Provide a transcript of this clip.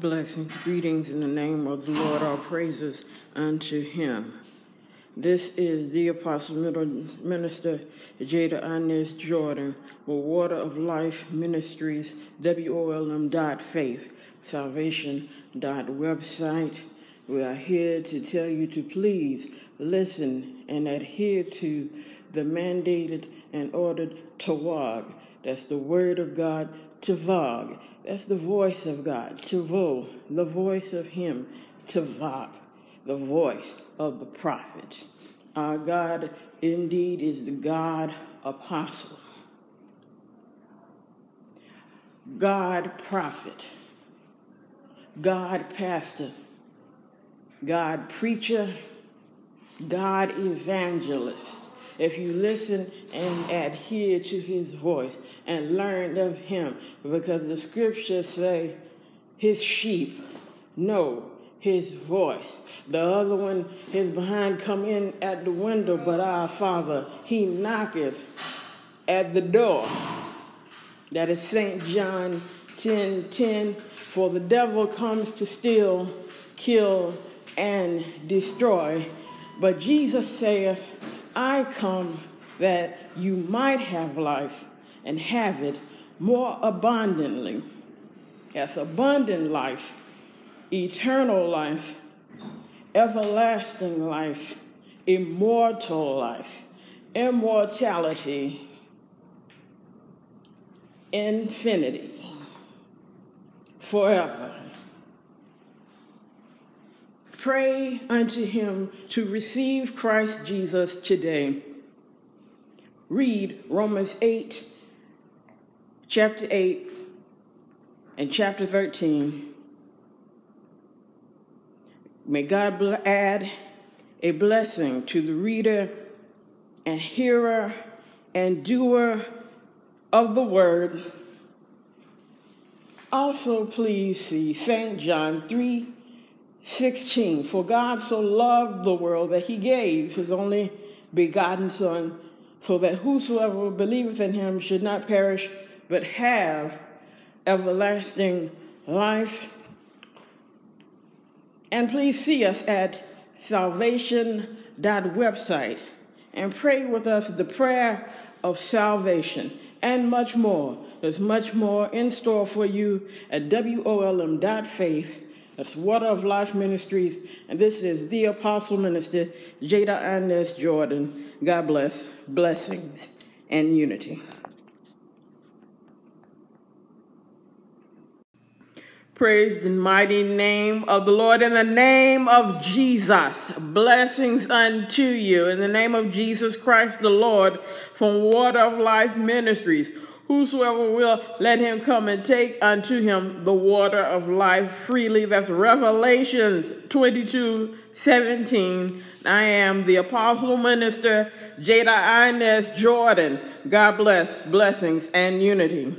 Blessings, greetings in the name of the Lord, all praises unto him. This is the Apostle Minister Jada Inez Jordan with Water of Life Ministries, WOLM dot faith, salvation website. We are here to tell you to please listen and adhere to the mandated and ordered Tawag. That's the word of God, Tavag that's the voice of God, Tavo, the voice of Him, Tavak, the voice of the prophet. Our God indeed is the God apostle, God prophet, God pastor, God preacher, God evangelist if you listen and adhere to his voice and learn of him because the scriptures say his sheep know his voice. The other one his behind come in at the window but our father he knocketh at the door. That is st john 10 10 for the devil comes to steal kill and destroy. But jesus saith I come that you might have life and have it more abundantly. Yes, abundant life, eternal life, everlasting life, immortal life, immortality, infinity, forever. Pray unto him to receive Christ Jesus today. Read Romans 8, chapter 8, and chapter 13. May God add a blessing to the reader and hearer and doer of the word. Also, please see St. John 3 16 For God so loved the world that he gave his only begotten Son, so that whosoever believeth in him should not perish, but have everlasting life. And please see us at salvation.website and pray with us the prayer of salvation and much more. There's much more in store for you at wolm.faith that's Water of Life Ministries, and this is the Apostle Minister, Jada Inez Jordan. God bless, blessings, and unity. Praise the mighty name of the Lord in the name of Jesus. Blessings unto you in the name of Jesus Christ the Lord from Water of Life Ministries. Whosoever will, let him come and take unto him the water of life freely. That's Revelations 22 17. I am the apostle minister, Jada Inez Jordan. God bless, blessings, and unity.